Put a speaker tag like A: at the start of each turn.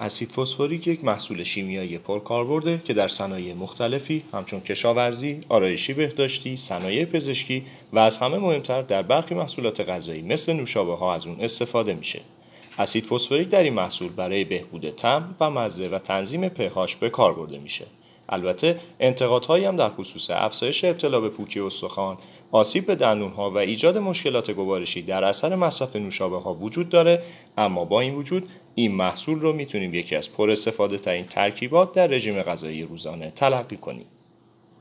A: اسید فسفوریک یک محصول شیمیایی پرکاربرده که در صنایع مختلفی همچون کشاورزی، آرایشی بهداشتی، صنایع پزشکی و از همه مهمتر در برخی محصولات غذایی مثل نوشابه ها از اون استفاده میشه. اسید فسفوریک در این محصول برای بهبود طعم و مزه و تنظیم پH به کار برده میشه. البته انتقادهایی هم در خصوص افزایش ابتلا به پوکی استخوان، آسیب به دندونها و ایجاد مشکلات گوارشی در اثر مصرف نوشابه ها وجود داره اما با این وجود این محصول رو می‌تونیم یکی از پر استفاده ترین ترکیبات در رژیم غذایی روزانه تلقی کنیم.